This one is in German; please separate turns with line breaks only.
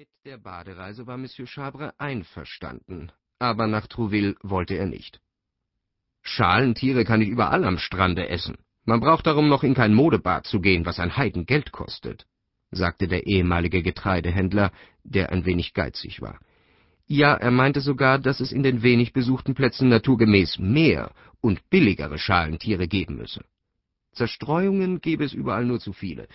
Mit der Badereise war Monsieur Chabre einverstanden, aber nach Trouville wollte er nicht. Schalentiere kann ich überall am Strande essen. Man braucht darum noch in kein Modebad zu gehen, was ein Heidengeld kostet, sagte der ehemalige Getreidehändler, der ein wenig geizig war. Ja, er meinte sogar, dass es in den wenig besuchten Plätzen naturgemäß mehr und billigere Schalentiere geben müsse. Zerstreuungen gebe es überall nur zu viele,